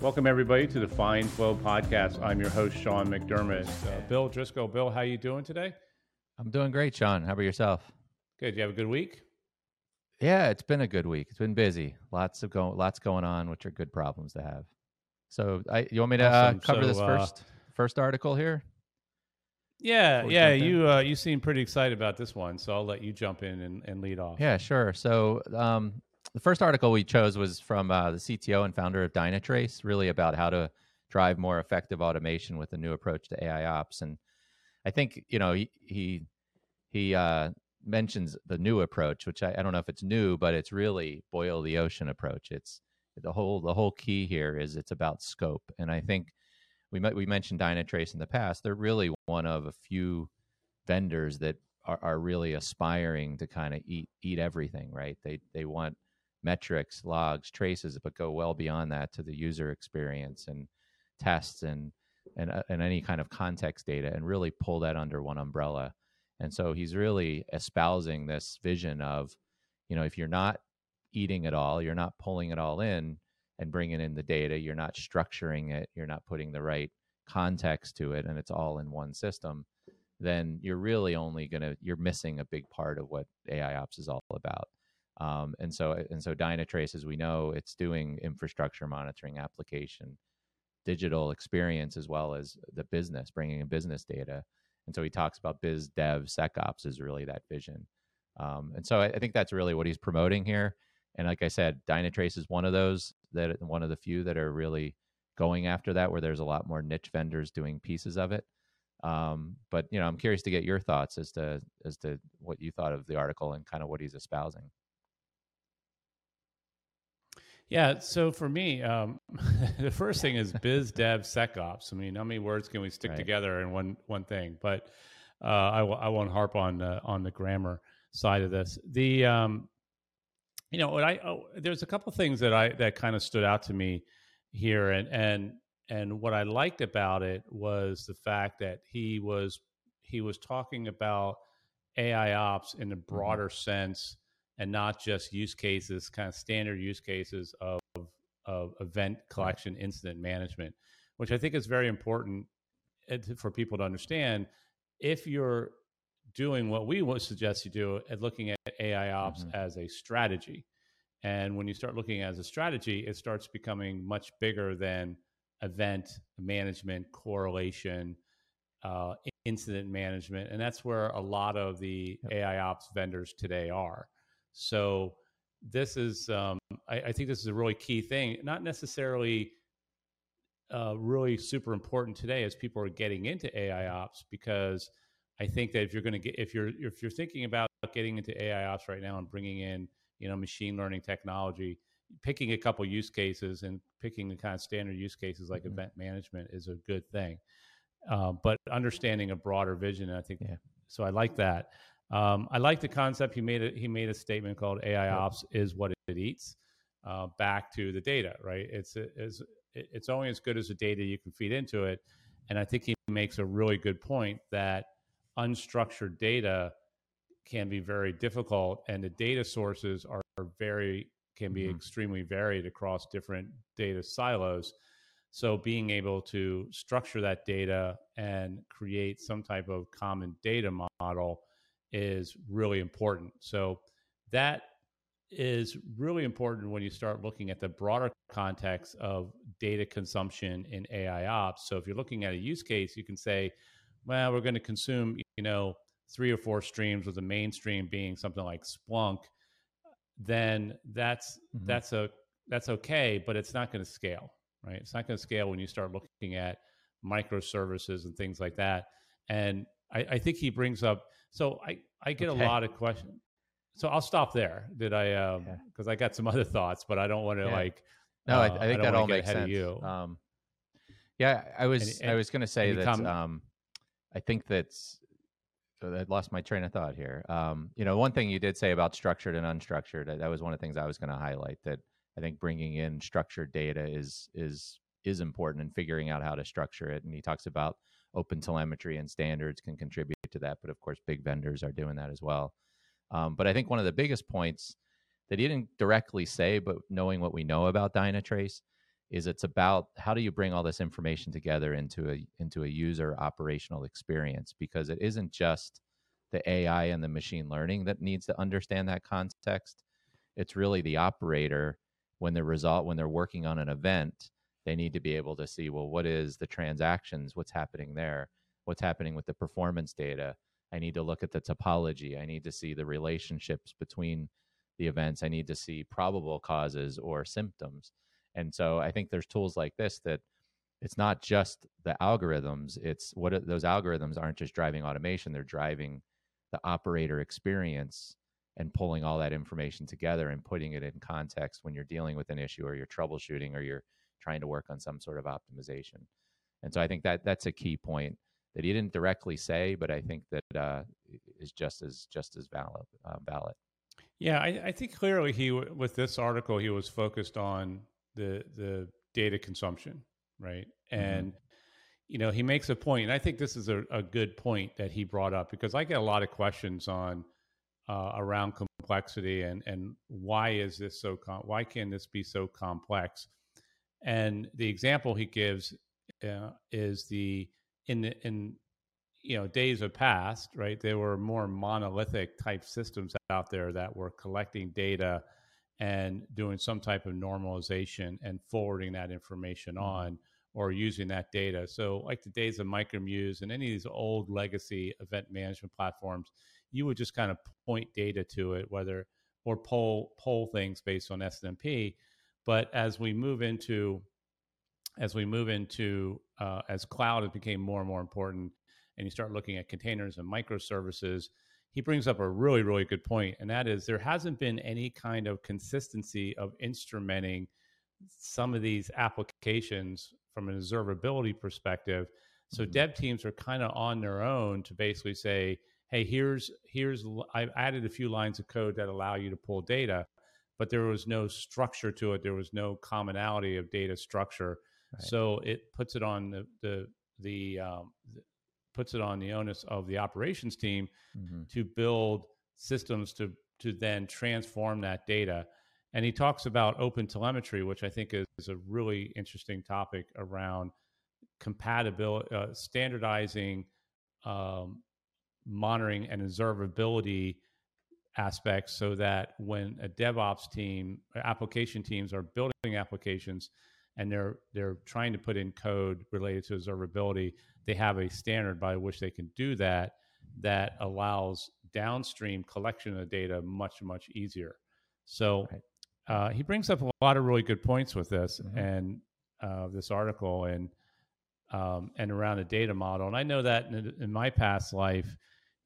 Welcome everybody to the Find Flow podcast. I'm your host Sean McDermott. Uh, Bill Driscoll. Bill, how you doing today? I'm doing great, Sean. How about yourself? Good. You have a good week? Yeah, it's been a good week. It's been busy. Lots of going, lots going on, which are good problems to have. So, I, you want me to awesome. uh, cover so, this uh, first uh, first article here? Yeah, yeah. You uh, you seem pretty excited about this one, so I'll let you jump in and, and lead off. Yeah, sure. So, um, the first article we chose was from uh, the CTO and founder of Dynatrace, really about how to drive more effective automation with a new approach to AI ops. And I think you know he he, he uh, mentions the new approach, which I, I, don't know if it's new, but it's really boil the ocean approach. It's the whole the whole key here is it's about scope, and I think we we mentioned Dynatrace in the past. They're really one of a few vendors that are, are really aspiring to kind of eat eat everything, right? They they want metrics, logs, traces, but go well beyond that to the user experience and tests and and, uh, and any kind of context data and really pull that under one umbrella. And so he's really espousing this vision of, you know, if you're not eating it all, you're not pulling it all in and bringing in the data, you're not structuring it, you're not putting the right context to it, and it's all in one system, then you're really only to, you're missing a big part of what AI ops is all about. Um, and so and so Dynatrace, as we know, it's doing infrastructure monitoring, application, digital experience, as well as the business, bringing in business data. And so he talks about biz dev SecOps is really that vision. Um, and so I, I, think that's really what he's promoting here. And like I said, Dynatrace is one of those that one of the few that are really going after that, where there's a lot more niche vendors doing pieces of it. Um, but you know, I'm curious to get your thoughts as to as to what you thought of the article and kind of what he's espousing. Yeah. So for me, um, the first thing is biz dev secops. I mean, how many words can we stick right. together in one one thing? But uh, I w- I won't harp on uh, on the grammar side of this. The um, you know what I oh, there's a couple things that I that kind of stood out to me here, and and and what I liked about it was the fact that he was he was talking about AI ops in a mm-hmm. broader mm-hmm. sense and not just use cases, kind of standard use cases of, of event collection, incident management, which I think is very important eh, for people to understand. If you're doing what we would suggest you do at looking at AI ops mm-hmm. as a strategy, and when you start looking as a strategy, it starts becoming much bigger than event management, correlation, uh, incident management, and that's where a lot of the yep. AI ops vendors today are. So this is, um, I, I, think this is a really key thing, not necessarily uh, really super important today as people are getting into AI ops because I think that if you're going to get, if you're, if you're thinking about getting into AI ops right now and bringing in, you know, machine learning technology, picking a couple use cases and picking the kind of standard use cases like mm-hmm. event management is a good thing. Uh, but understanding a broader vision, I think, yeah. so I like that. Um, I like the concept. He made it. He made a statement called AI ops is what it eats. Uh, back to the data, right? It's it's it's only as good as the data you can feed into it, and I think he makes a really good point that unstructured data can be very difficult, and the data sources are, are very can be mm-hmm. extremely varied across different data silos. So being able to structure that data and create some type of common data model is really important. So that is really important when you start looking at the broader context of data consumption in AI ops. So if you're looking at a use case, you can say, well, we're going to consume, you know, three or four streams with the mainstream being something like Splunk, then that's mm-hmm. that's a that's okay, but it's not going to scale, right? It's not going to scale when you start looking at microservices and things like that. And I, I think he brings up so I, I get okay. a lot of questions. So I'll stop there. Did I? Because um, I got some other thoughts, but I don't want to yeah. like. No, uh, I, I, think I that all makes sense. You. Um, yeah, I was and, I was going to say that um, I think that's. I lost my train of thought here. Um, you know, one thing you did say about structured and unstructured, that was one of the things I was going to highlight. That I think bringing in structured data is is is important and figuring out how to structure it. And he talks about open telemetry and standards can contribute to that. But of course, big vendors are doing that as well. Um, but I think one of the biggest points that he didn't directly say, but knowing what we know about Dynatrace, is it's about how do you bring all this information together into a into a user operational experience because it isn't just the AI and the machine learning that needs to understand that context. It's really the operator when the result when they're working on an event, they need to be able to see well what is the transactions, what's happening there, what's happening with the performance data. I need to look at the topology. I need to see the relationships between the events. I need to see probable causes or symptoms and so I think there's tools like this that it's not just the algorithms, it's what are, those algorithms aren't just driving automation, they're driving the operator experience and pulling all that information together and putting it in context when you're dealing with an issue or you're troubleshooting or you're trying to work on some sort of optimization. And so I think that that's a key point that he didn't directly say, but I think that uh, is just as just as valid. Uh, valid. Yeah, I, I, think clearly he with this article he was focused on the the data consumption, right? Mm-hmm. And you know, he makes a point, and I think this is a, a good point that he brought up because I get a lot of questions on uh, around complexity and and why is this so com- why can this be so complex? And the example he gives uh, is the in the in you know days of past, right? There were more monolithic type systems out there that were collecting data and doing some type of normalization and forwarding that information mm-hmm. on or using that data. So, like the days of Micromuse and any of these old legacy event management platforms, you would just kind of point data to it, whether or pull pull things based on SNMP. But as we move into as we move into uh, as cloud has became more and more important, and you start looking at containers and microservices, he brings up a really, really good point, and that is there hasn't been any kind of consistency of instrumenting some of these applications from an observability perspective. So mm-hmm. dev teams are kind of on their own to basically say, "Hey, here's here's I've added a few lines of code that allow you to pull data." But there was no structure to it. There was no commonality of data structure. Right. So it puts it on the the the, um, puts it on the onus of the operations team mm-hmm. to build systems to to then transform that data. And he talks about open telemetry, which I think is, is a really interesting topic around compatibility, uh, standardizing um, monitoring and observability aspects so that when a DevOps team, application teams are building applications and they're they're trying to put in code related to observability, they have a standard by which they can do that that allows downstream collection of data much much easier so right. uh, he brings up a lot of really good points with this mm-hmm. and uh, this article and um, and around the data model and i know that in, in, my past life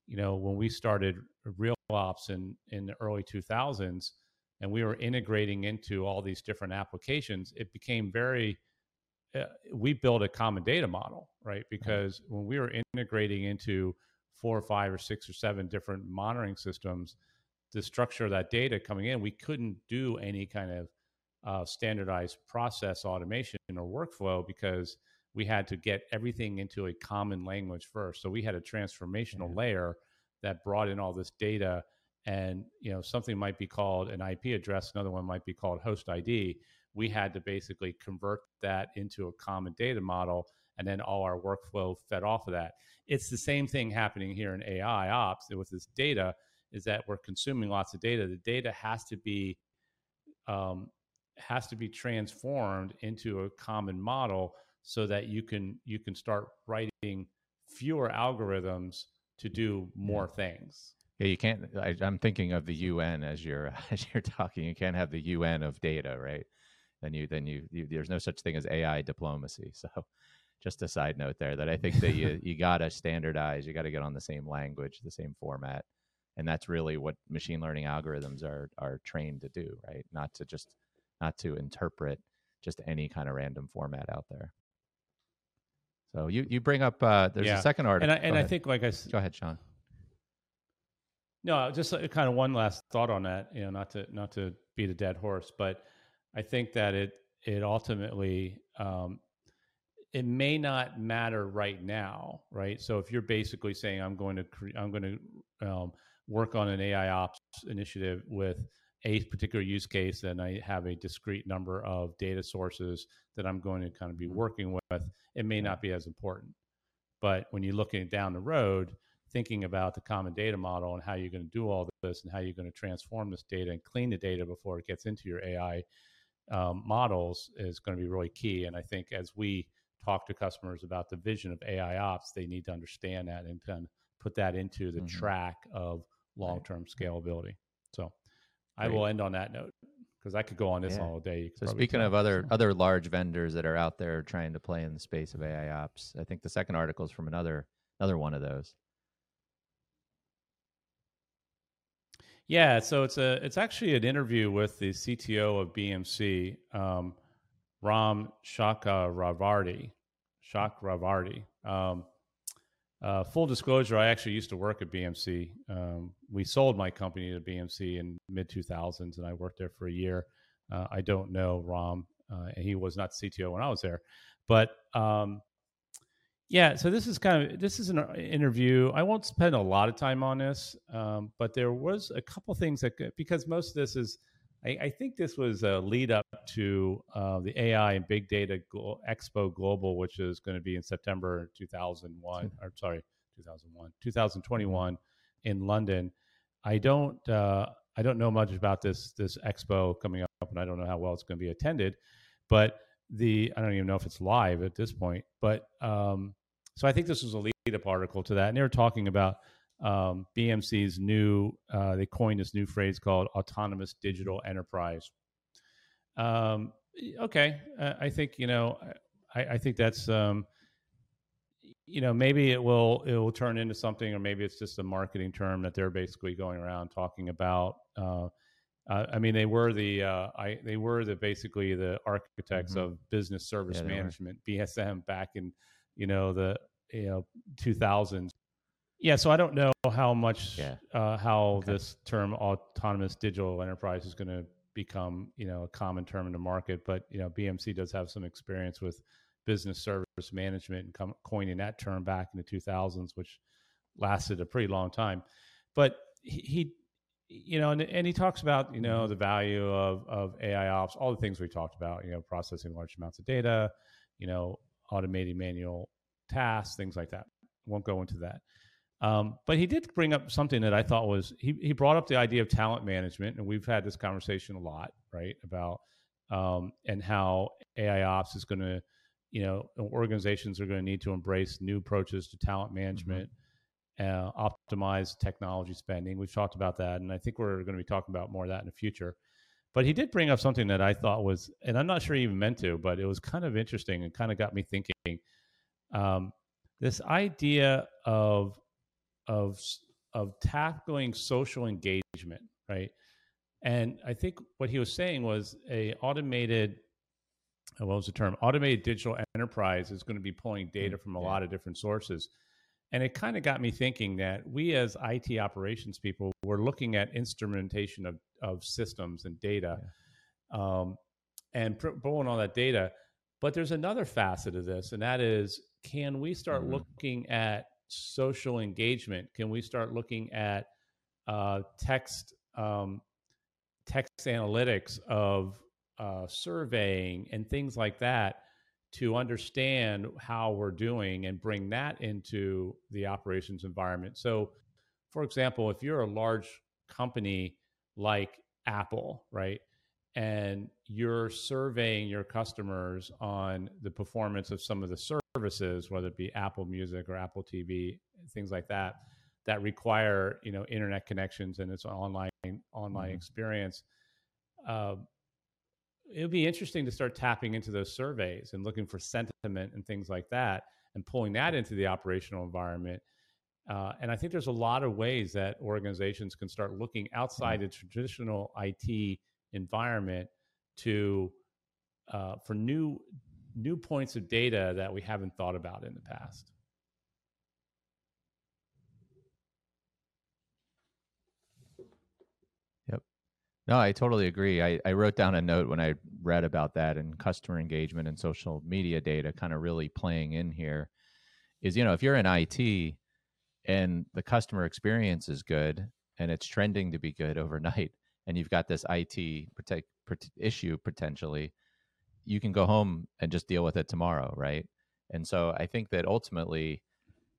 you know when we started real ops in in the early 2000s and we were integrating into all these different applications it became very uh, we built a common data model, right? Because when we were integrating into four or five or six or seven different monitoring systems, the structure of that data coming in, we couldn't do any kind of uh, standardized process automation or workflow because we had to get everything into a common language first. So we had a transformational layer that brought in all this data and you know something might be called an IP address, another one might be called host ID we had to basically convert that into a common data model and then all our workflow fed off of that. It's the same thing happening here in ai ops with this data is that we're consuming lots of data. The data has to be um, has to be transformed into a common model so that you can you can start writing fewer algorithms to do more things yeah, you can't. I, am thinking of the UN as you're as you're talking. You can't have the UN of data, right? then you then you, you there's no such thing as AI diplomacy. So just a side note there that I think that you you gotta standardize, you gotta get on the same language, the same format. And that's really what machine learning algorithms are are trained to do, right? Not to just not to interpret just any kind of random format out there. So you you bring up uh, there's yeah. a second article, and I, and I think like I go ahead, Sean. No, just kind of one last thought on that. You know, not to not to beat a dead horse, but I think that it it ultimately um, it may not matter right now, right? So if you're basically saying I'm going to cre- I'm going to um, work on an AI ops initiative with a particular use case and I have a discrete number of data sources that I'm going to kind of be mm-hmm. working with, it may not be as important. But when you're looking down the road, thinking about the common data model and how you're going to do all this and how you're going to transform this data and clean the data before it gets into your AI um, models is going to be really key. And I think as we talk to customers about the vision of AI ops, they need to understand that and kind of put that into the mm-hmm. track of long term right. scalability. So I will end on that note because I could go on this yeah. all day. So speaking of other other large vendors that are out there trying to play in the space of AI ops, I think the second article is from another another one of those. Yeah, so it's a it's actually an interview with the CTO of BMC, um, Ram Chakravarti. Ravardi. Um, uh, full disclosure, I actually used to work at BMC. Um, we sold my company to BMC in mid 2000s, and I worked there for a year. Uh, I don't know Ram, uh, and he was not CTO when I was there. But um, yeah, so this is kind of this is an interview. I won't spend a lot of time on this, um, but there was a couple things that because most of this is I, I, think this was a lead up to uh, the AI and Big Data Expo Global, which is going to be in September 2001, or sorry, 2001, 2021 in London. I don't, uh, I don't know much about this this expo coming up, and I don't know how well it's going to be attended. But the, I don't even know if it's live at this point. But um, so I think this was a lead up article to that, and they were talking about um, BMC's new, uh, they coined this new phrase called autonomous digital enterprise. Um, okay, uh, I think you know, I, I think that's um, you know maybe it will it will turn into something, or maybe it's just a marketing term that they're basically going around talking about. Uh, uh I mean, they were the uh, I they were the basically the architects mm-hmm. of business service yeah, management (BSM) back in you know the you know 2000s yeah, so I don't know how much yeah. uh, how okay. this term autonomous digital enterprise is going to become, you know, a common term in the market. But you know, BMC does have some experience with business service management and com- coining that term back in the 2000s, which lasted a pretty long time. But he, he you know, and, and, he talks about you know the value of of AI ops, all the things we talked about, you know, processing large amounts of data, you know, automating manual tasks, things like that. Won't go into that. Um, but he did bring up something that I thought was he, he brought up the idea of talent management, and we've had this conversation a lot, right? About um, and how AI ops is going to, you know, organizations are going to need to embrace new approaches to talent mm-hmm. management, mm-hmm. uh, optimize technology spending. We've talked about that, and I think we're going to be talking about more of that in the future. But he did bring up something that I thought was, and I'm not sure he even meant to, but it was kind of interesting and kind of got me thinking. Um, this idea of of of tackling social engagement, right? And I think what he was saying was a automated uh, what was the term? Automated digital enterprise is going to be pulling mm, data from a yeah. lot of different sources. And it kind of got me thinking that we as IT operations people were looking at instrumentation of, of systems and data yeah. um, and pulling all that data. But there's another facet of this, and that is can we start mm-hmm. looking at social engagement? Can we start looking at uh, text um, text analytics of uh, surveying and things like that to understand how we're doing and bring that into the operations environment? So, for example, if you're a large company like Apple, right? And you're surveying your customers on the performance of some of the services, whether it be Apple Music or Apple TV, things like that, that require you know internet connections and it's an online online mm-hmm. experience. Uh, it would be interesting to start tapping into those surveys and looking for sentiment and things like that, and pulling that into the operational environment. Uh, and I think there's a lot of ways that organizations can start looking outside mm-hmm. the traditional IT environment to uh, for new new points of data that we haven't thought about in the past. Yep. No, I totally agree. I, I wrote down a note when I read about that and customer engagement and social media data kind of really playing in here. Is, you know, if you're in IT and the customer experience is good and it's trending to be good overnight, and you've got this IT protect, issue potentially, you can go home and just deal with it tomorrow, right? And so I think that ultimately,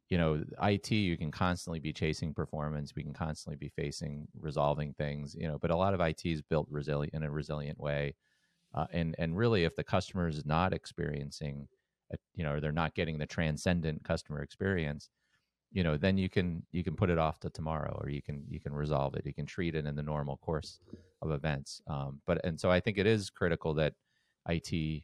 you know, IT you can constantly be chasing performance, we can constantly be facing resolving things, you know, but a lot of IT is built resilient in a resilient way. Uh, and and really if the customer is not experiencing a, you know, they're not getting the transcendent customer experience, you know then you can you can put it off to tomorrow or you can you can resolve it you can treat it in the normal course of events um, but and so i think it is critical that it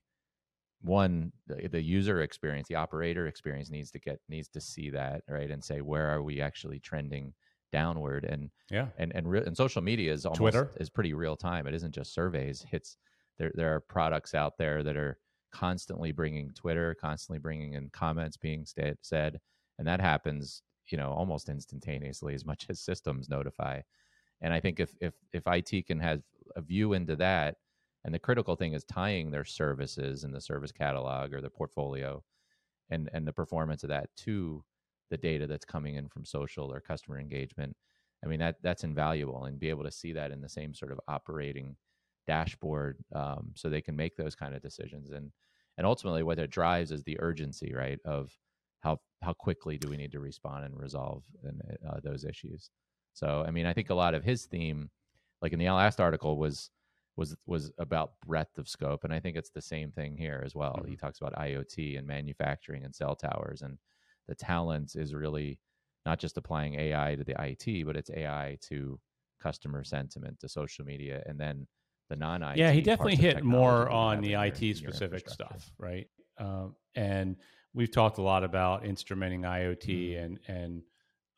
one the, the, user experience the operator experience needs to get needs to see that right and say where are we actually trending downward? And yeah. and and, re- and social media is almost Twitter. is pretty real time. It isn't just surveys it's there there are products out there that are constantly bringing twitter constantly bringing in comments being st- said and that happens you know almost instantaneously as much as systems notify. And i think if if if it can have a view into that and the critical thing is tying their services in the service catalog or the portfolio and and the performance of that to the data that's coming in from social or customer engagement i mean that that's invaluable and be able to see that in the same sort of operating dashboard um, so they can make those kind of decisions. And and ultimately what it drives is the urgency right of how how quickly do we need to respond and resolve and, uh, those issues so i mean i think a lot of his theme like in the last article was was was about breadth of scope and i think it's the same thing here as well mm-hmm. he talks about iot and manufacturing and cell towers and the talent is really not just applying ai to the it but it's ai to customer sentiment to social media and then the non-IT. Yeah, he definitely hit more on the IT specific stuff, right? Um, and we've talked a lot about instrumenting IoT mm-hmm. and and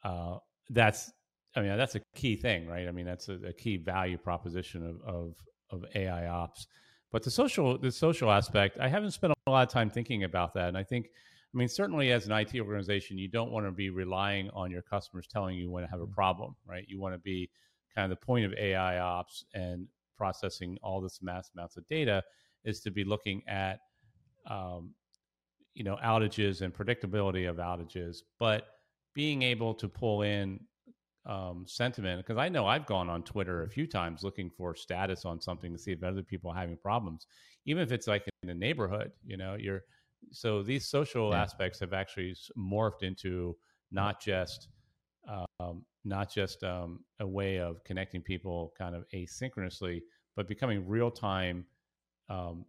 uh, that's I mean that's a key thing, right? I mean that's a, a, key value proposition of, of of AI ops. But the social the social aspect, I haven't spent a lot of time thinking about that, and I think. I mean, certainly as an IT organization, you don't want to be relying on your customers telling you when to have a mm-hmm. problem, right? You want to be kind of the point of AI ops and processing all this mass amounts of data is to be looking at um, you know outages and predictability of outages, but being able to pull in um, sentiment because I know I've gone on Twitter a few times looking for status on something to see if other people are having problems, even if it's like in the neighborhood. You know, you're so these social yeah. aspects have actually morphed into not just um, not just um, a way of connecting people kind of asynchronously, but becoming real time um,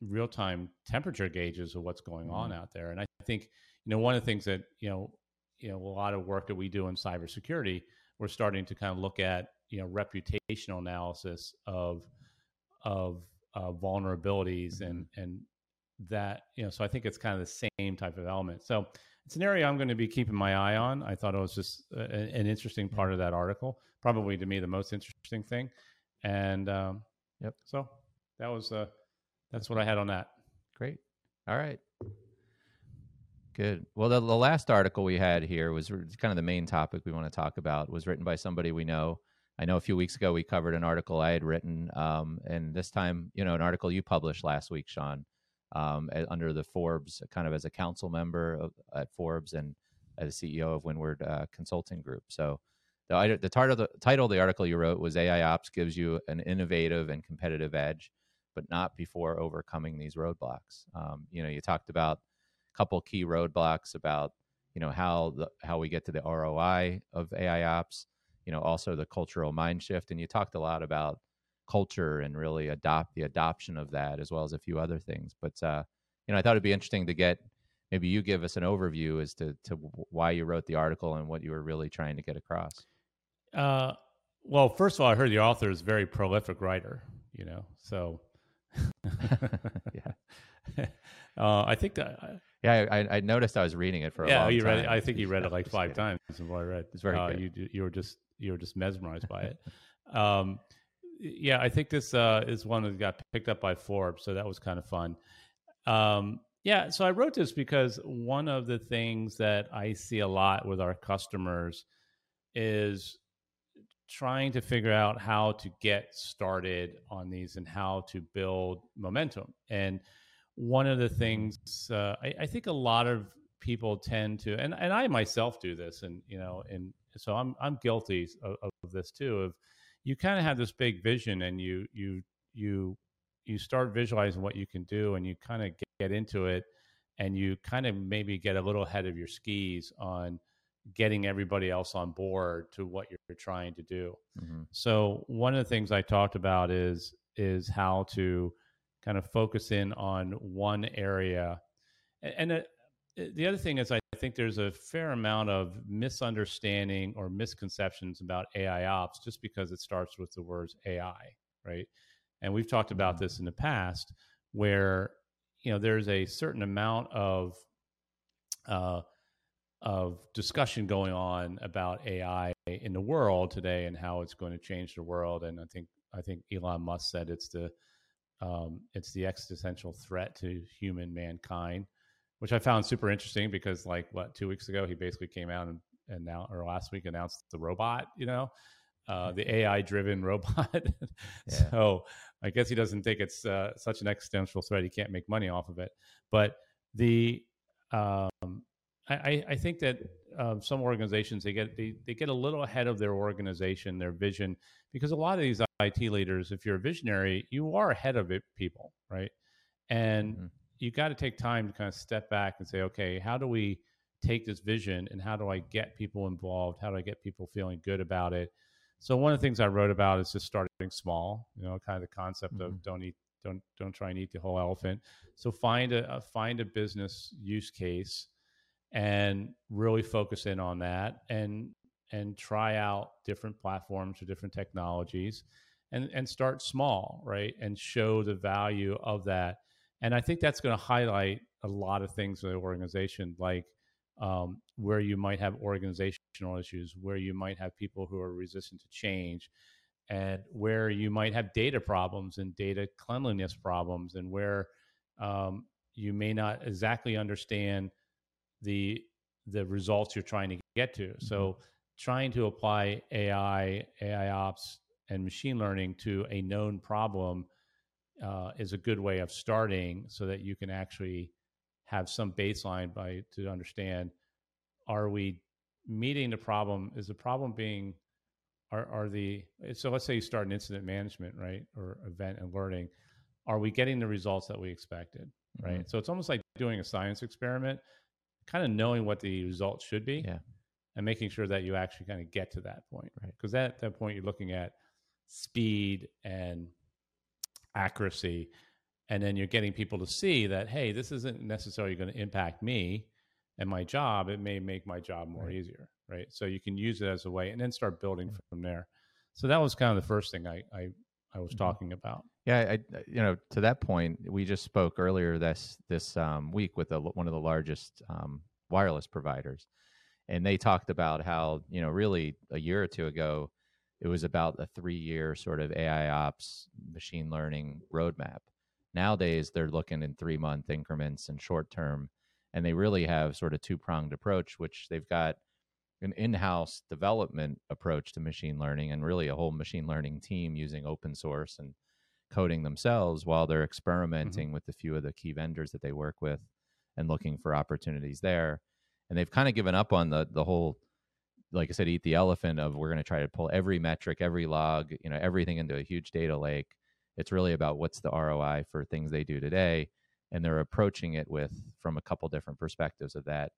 real time temperature gauges of what's going on mm-hmm. out there. And I think, you know, one of the things that, you know, you know, a lot of work that we do in cybersecurity, we're starting to kind of look at, you know, reputational analysis of of uh, vulnerabilities mm-hmm. and and that, you know, so I think it's kind of the same type of element. So it's an area I'm going to be keeping my eye on. I thought it was just a, an interesting part of that article, probably to me the most interesting thing. And um, yep, so that was uh, that's what I had on that. Great. All right. Good. Well, the, the last article we had here was kind of the main topic we want to talk about. Was written by somebody we know. I know a few weeks ago we covered an article I had written, um, and this time, you know, an article you published last week, Sean, um, under the Forbes, kind of as a council member of, at Forbes and as CEO of Windward uh, Consulting Group. So, the, the, title, the title of the article you wrote was AI Ops gives you an innovative and competitive edge but not before overcoming these roadblocks. Um, you know, you talked about a couple key roadblocks about you know how the how we get to the ROI of AI ops. You know, also the cultural mind shift, and you talked a lot about culture and really adopt the adoption of that as well as a few other things. But uh, you know, I thought it'd be interesting to get maybe you give us an overview as to to why you wrote the article and what you were really trying to get across. Uh, well, first of all, I heard the author is a very prolific writer. You know, so yeah. Uh, I think that. Uh, yeah, I, I, noticed I was reading it for a yeah, long you read it. I think you read it like five times. Is what I read. It's very uh, good. You you were just you were just mesmerized by it. Um, yeah, I think this uh, is one that got picked up by Forbes, so that was kind of fun. Um, yeah, so I wrote this because one of the things that I see a lot with our customers is trying to figure out how to get started on these and how to build momentum. And one of the things uh, I, I, think a lot of people tend to, and, and I myself do this, and you know, and so I'm I'm guilty of, of this too. Of you kind of have this big vision and you you you you start visualizing what you can do and you kind of get into it and you kind of maybe get a little ahead of your skis on getting everybody else on board to what you're trying to do. Mm-hmm. So one of the things I talked about is is how to kind of focus in on one area. And uh, the other thing is I think there's a fair amount of misunderstanding or misconceptions about AI ops just because it starts with the words AI, right? And we've talked about mm-hmm. this in the past where you know there's a certain amount of uh, of discussion going on about AI in the world today and how it's going to change the world. And I think I think Elon Musk said it's the um, it's the existential threat to human mankind, which I found super interesting because like what two weeks ago he basically came out and, and now or last week announced the robot, you know, uh, the AI driven robot. yeah. So I guess he doesn't think it's uh, such an existential threat. He can't make money off of it. But the um, I, I think that um, some organizations they get they, they get a little ahead of their organization, their vision, because a lot of these IT leaders, if you're a visionary, you are ahead of it, people, right? And mm-hmm. you got to take time to kind of step back and say, okay, how do we take this vision and how do I get people involved? How do I get people feeling good about it? So one of the things I wrote about is just starting small. You know, kind of the concept mm-hmm. of don't eat, don't don't try and eat the whole elephant. So find a, a find a business use case and really focus in on that and and try out different platforms or different technologies and and start small right and show the value of that. And i think that's going to highlight a lot of things in the organization like um, where you might have organizational issues where you might have people who are resistant to change and where you might have data problems and data cleanliness problems and where um, you may not exactly understand the the results you're trying to get to. Mm-hmm. So trying to apply AI, AI ops, and machine learning to a known problem uh, is a good way of starting, so that you can actually have some baseline by to understand: Are we meeting the problem? Is the problem being are, are the so let's say you start an incident management right or event alerting are we getting the results that we expected right mm-hmm. so it's almost like doing a science experiment kind of knowing what the results should be yeah. and making sure that you actually kind of get to that point right because at that point you're looking at speed and accuracy and then you're getting people to see that hey this isn't necessarily going to impact me and my job it may make my job more right. easier right so you can use it as a way and then start building mm-hmm. from there so that was kind of the first thing i i, I was mm-hmm. talking about yeah, I, you know, to that point, we just spoke earlier this this um, week with a, one of the largest um, wireless providers, and they talked about how you know really a year or two ago, it was about a three year sort of AI ops machine learning roadmap. Nowadays, they're looking in three month increments and short term, and they really have sort of two pronged approach, which they've got an in house development approach to machine learning and really a whole machine learning team using open source and coding themselves while they're mm-hmm. experimenting mm-hmm. with a few of the key vendors that they work with and looking for opportunities there. And they've kind of given up on the the whole like I said, eat the elephant of we're going to try to pull every metric, every log, you know, everything into a huge data lake. It's really about what's the ROI for things they do today. And they're approaching it with from a couple different perspectives of that.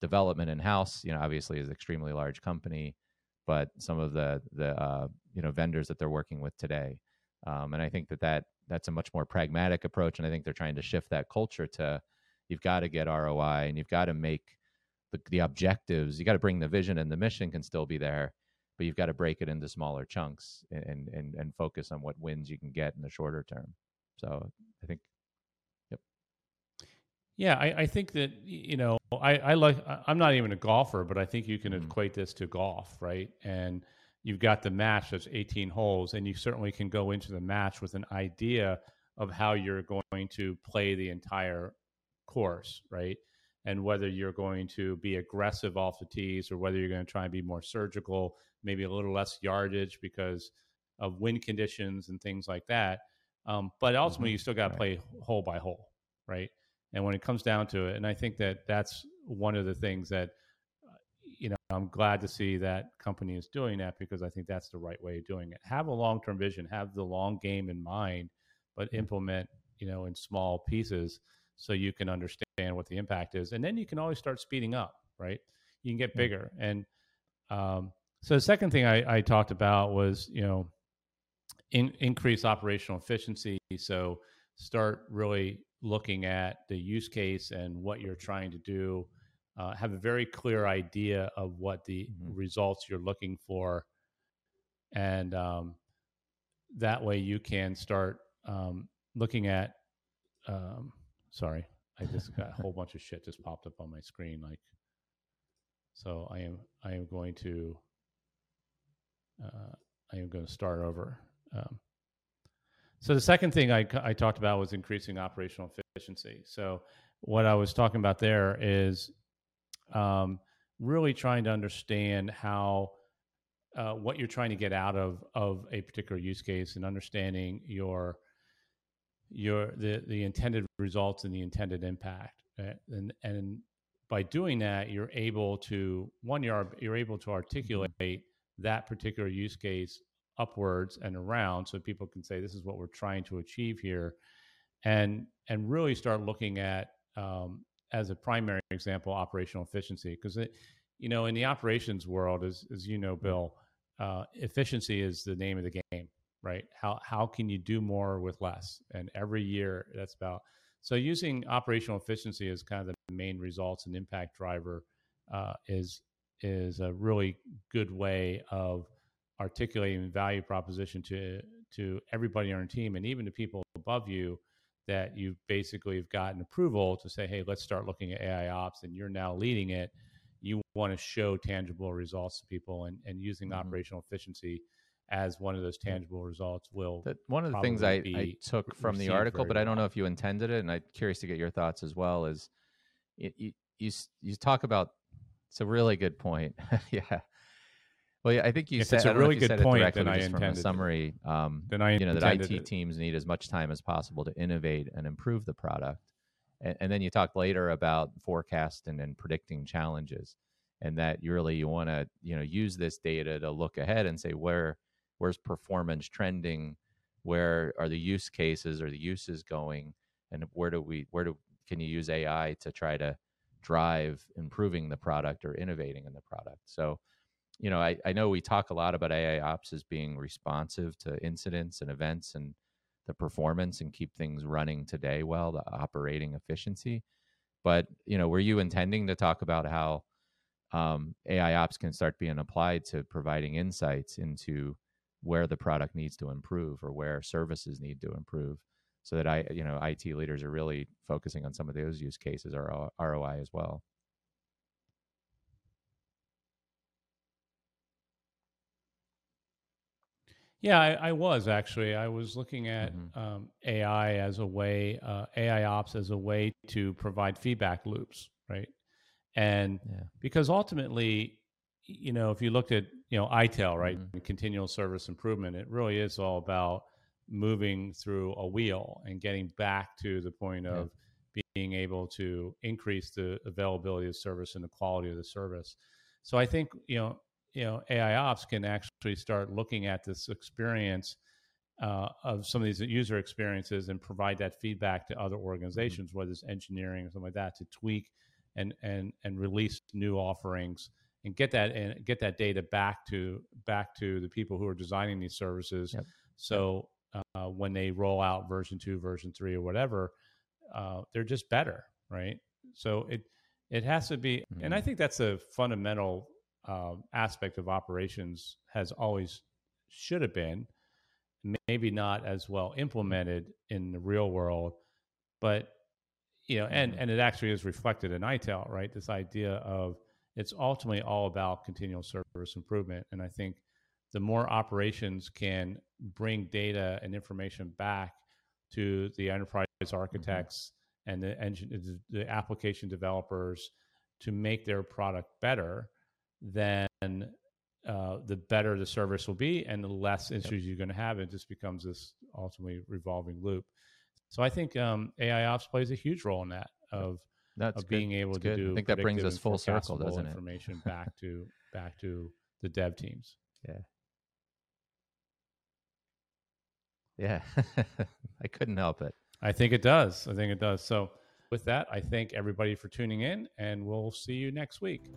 Development in house, you know, obviously is an extremely large company, but some of the the uh, you know vendors that they're working with today um, and I think that, that that's a much more pragmatic approach. And I think they're trying to shift that culture to you've got to get ROI and you've got to make the, the objectives, you got to bring the vision and the mission can still be there, but you've got to break it into smaller chunks and, and, and focus on what wins you can get in the shorter term. So I think, yep. Yeah, I, I think that, you know, I, I like, I'm not even a golfer, but I think you can mm-hmm. equate this to golf, right? And, you've got the match that's 18 holes, and you certainly can go into the match with an idea of how you're going to play the entire course, right? And whether you're going to be aggressive off the tees or whether you're going to try and be more surgical, maybe a little less yardage because of wind conditions and things like that. Um, but ultimately, mm-hmm. you still got to play hole by hole, right? And when it comes down to it, and I think that that's one of the things that, I'm glad to see that company is doing that because I think that's the right way of doing it. Have a long term vision, have the long game in mind, but implement, you know, in small pieces so you can understand what the impact is. And then you can always start speeding up, right? You can get bigger. And um, so the second thing I, I talked about was, you know, in, increase operational efficiency. So start really looking at the use case and what you're trying to do uh, have a very clear idea of what the mm-hmm. results you're looking for. And um, that way you can start um, looking at um, sorry i just got a whole bunch of shit just popped up on my screen like so i am i am going to uh, i am going to start over um, so the second thing I, I talked about was increasing operational efficiency. So what i was talking about there is um, really trying to understand how uh, what you're trying to get out of of a particular use case and understanding your your the the intended results and the intended impact right? and and by doing that you're able to one you're you're able to mm-hmm. articulate that particular use case upwards and around so people can say this is what we're trying to achieve here and and really start looking at um, as a primary example operational efficiency because it you know in the operations world as as you know mm-hmm. bill uh, efficiency is the name of the game right how how can you do more with less and every year that's about so using operational efficiency as kind of the main results and impact driver uh, is is a really good way of articulating value proposition to to everybody on your team and even to people above you that you basically have gotten approval to say, hey, let's start looking at AI ops, and you're now leading it. You want to show tangible results to people, and, and using mm-hmm. operational efficiency as one of those tangible results will. That, one of the things I, I took from the article, but I don't know if you intended it, and I'm curious to get your thoughts as well. Is it, you you you talk about? It's a really good point. yeah, well, yeah, I think you if said it's a really good point. Then I intended summary. Um, then I you know that IT it. teams need as much time as possible to innovate and improve the product, and, and then you talked later about forecasting and predicting challenges, and that you really you want to you know use this data to look ahead and say where where's performance trending, where are the use cases or the uses going, and where do we where do can you use AI to try to drive improving the product or innovating in the product? So you know, I, I know we talk a lot about AI ops as being responsive to incidents and events and the performance and keep things running today well, the operating efficiency. But, you know, were you intending to talk about how um, AI ops can start being applied to providing insights into where the product needs to improve or where services need to improve so that I, you know, IT leaders are really focusing on some of those use cases or ROI as well? Yeah, I, I, was actually. I was looking at mm-hmm. um, AI as a way, uh, AI ops as a way to provide feedback loops, right? And yeah. because ultimately, you know, if you looked at, you know, ITIL, right, mm-hmm. continual service improvement, it really is all about moving through a wheel and getting back to the point of yeah. being able to increase the availability of service and the quality of the service. So I think, you know, you know AI ops can actually start looking at this experience uh, of some of these user experiences and provide that feedback to other mm-hmm. organizations, mm-hmm. whether it's engineering or something like that, to tweak and and and release new offerings and get that and get that data back to back to the people who are designing these services. Yep. So uh, when they roll out version two, version three, or whatever, uh, they're just better, right? So it it has to be, mm-hmm. and I mm-hmm. think that's a fundamental uh, aspect of operations has always should have been maybe not as well implemented in the real world but you know and mm-hmm. and it actually is reflected in ITIL right this idea of it's ultimately all about continual service improvement and i think the more operations can bring data and information back to the enterprise mm-hmm. architects mm-hmm. and the engine the application developers to make their product better then uh, the better the service will be and the less issues yep. you're going to have. It just becomes this ultimately revolving loop. So I think um, AI ops plays a huge role in that of That's of being able That's to good. do. I think that brings us full circle, doesn't it? Information back to back to the dev teams. Yeah. Yeah, I couldn't help it. I think it does. I think it does. So, with that, I thank everybody for tuning in, and we'll see you next week.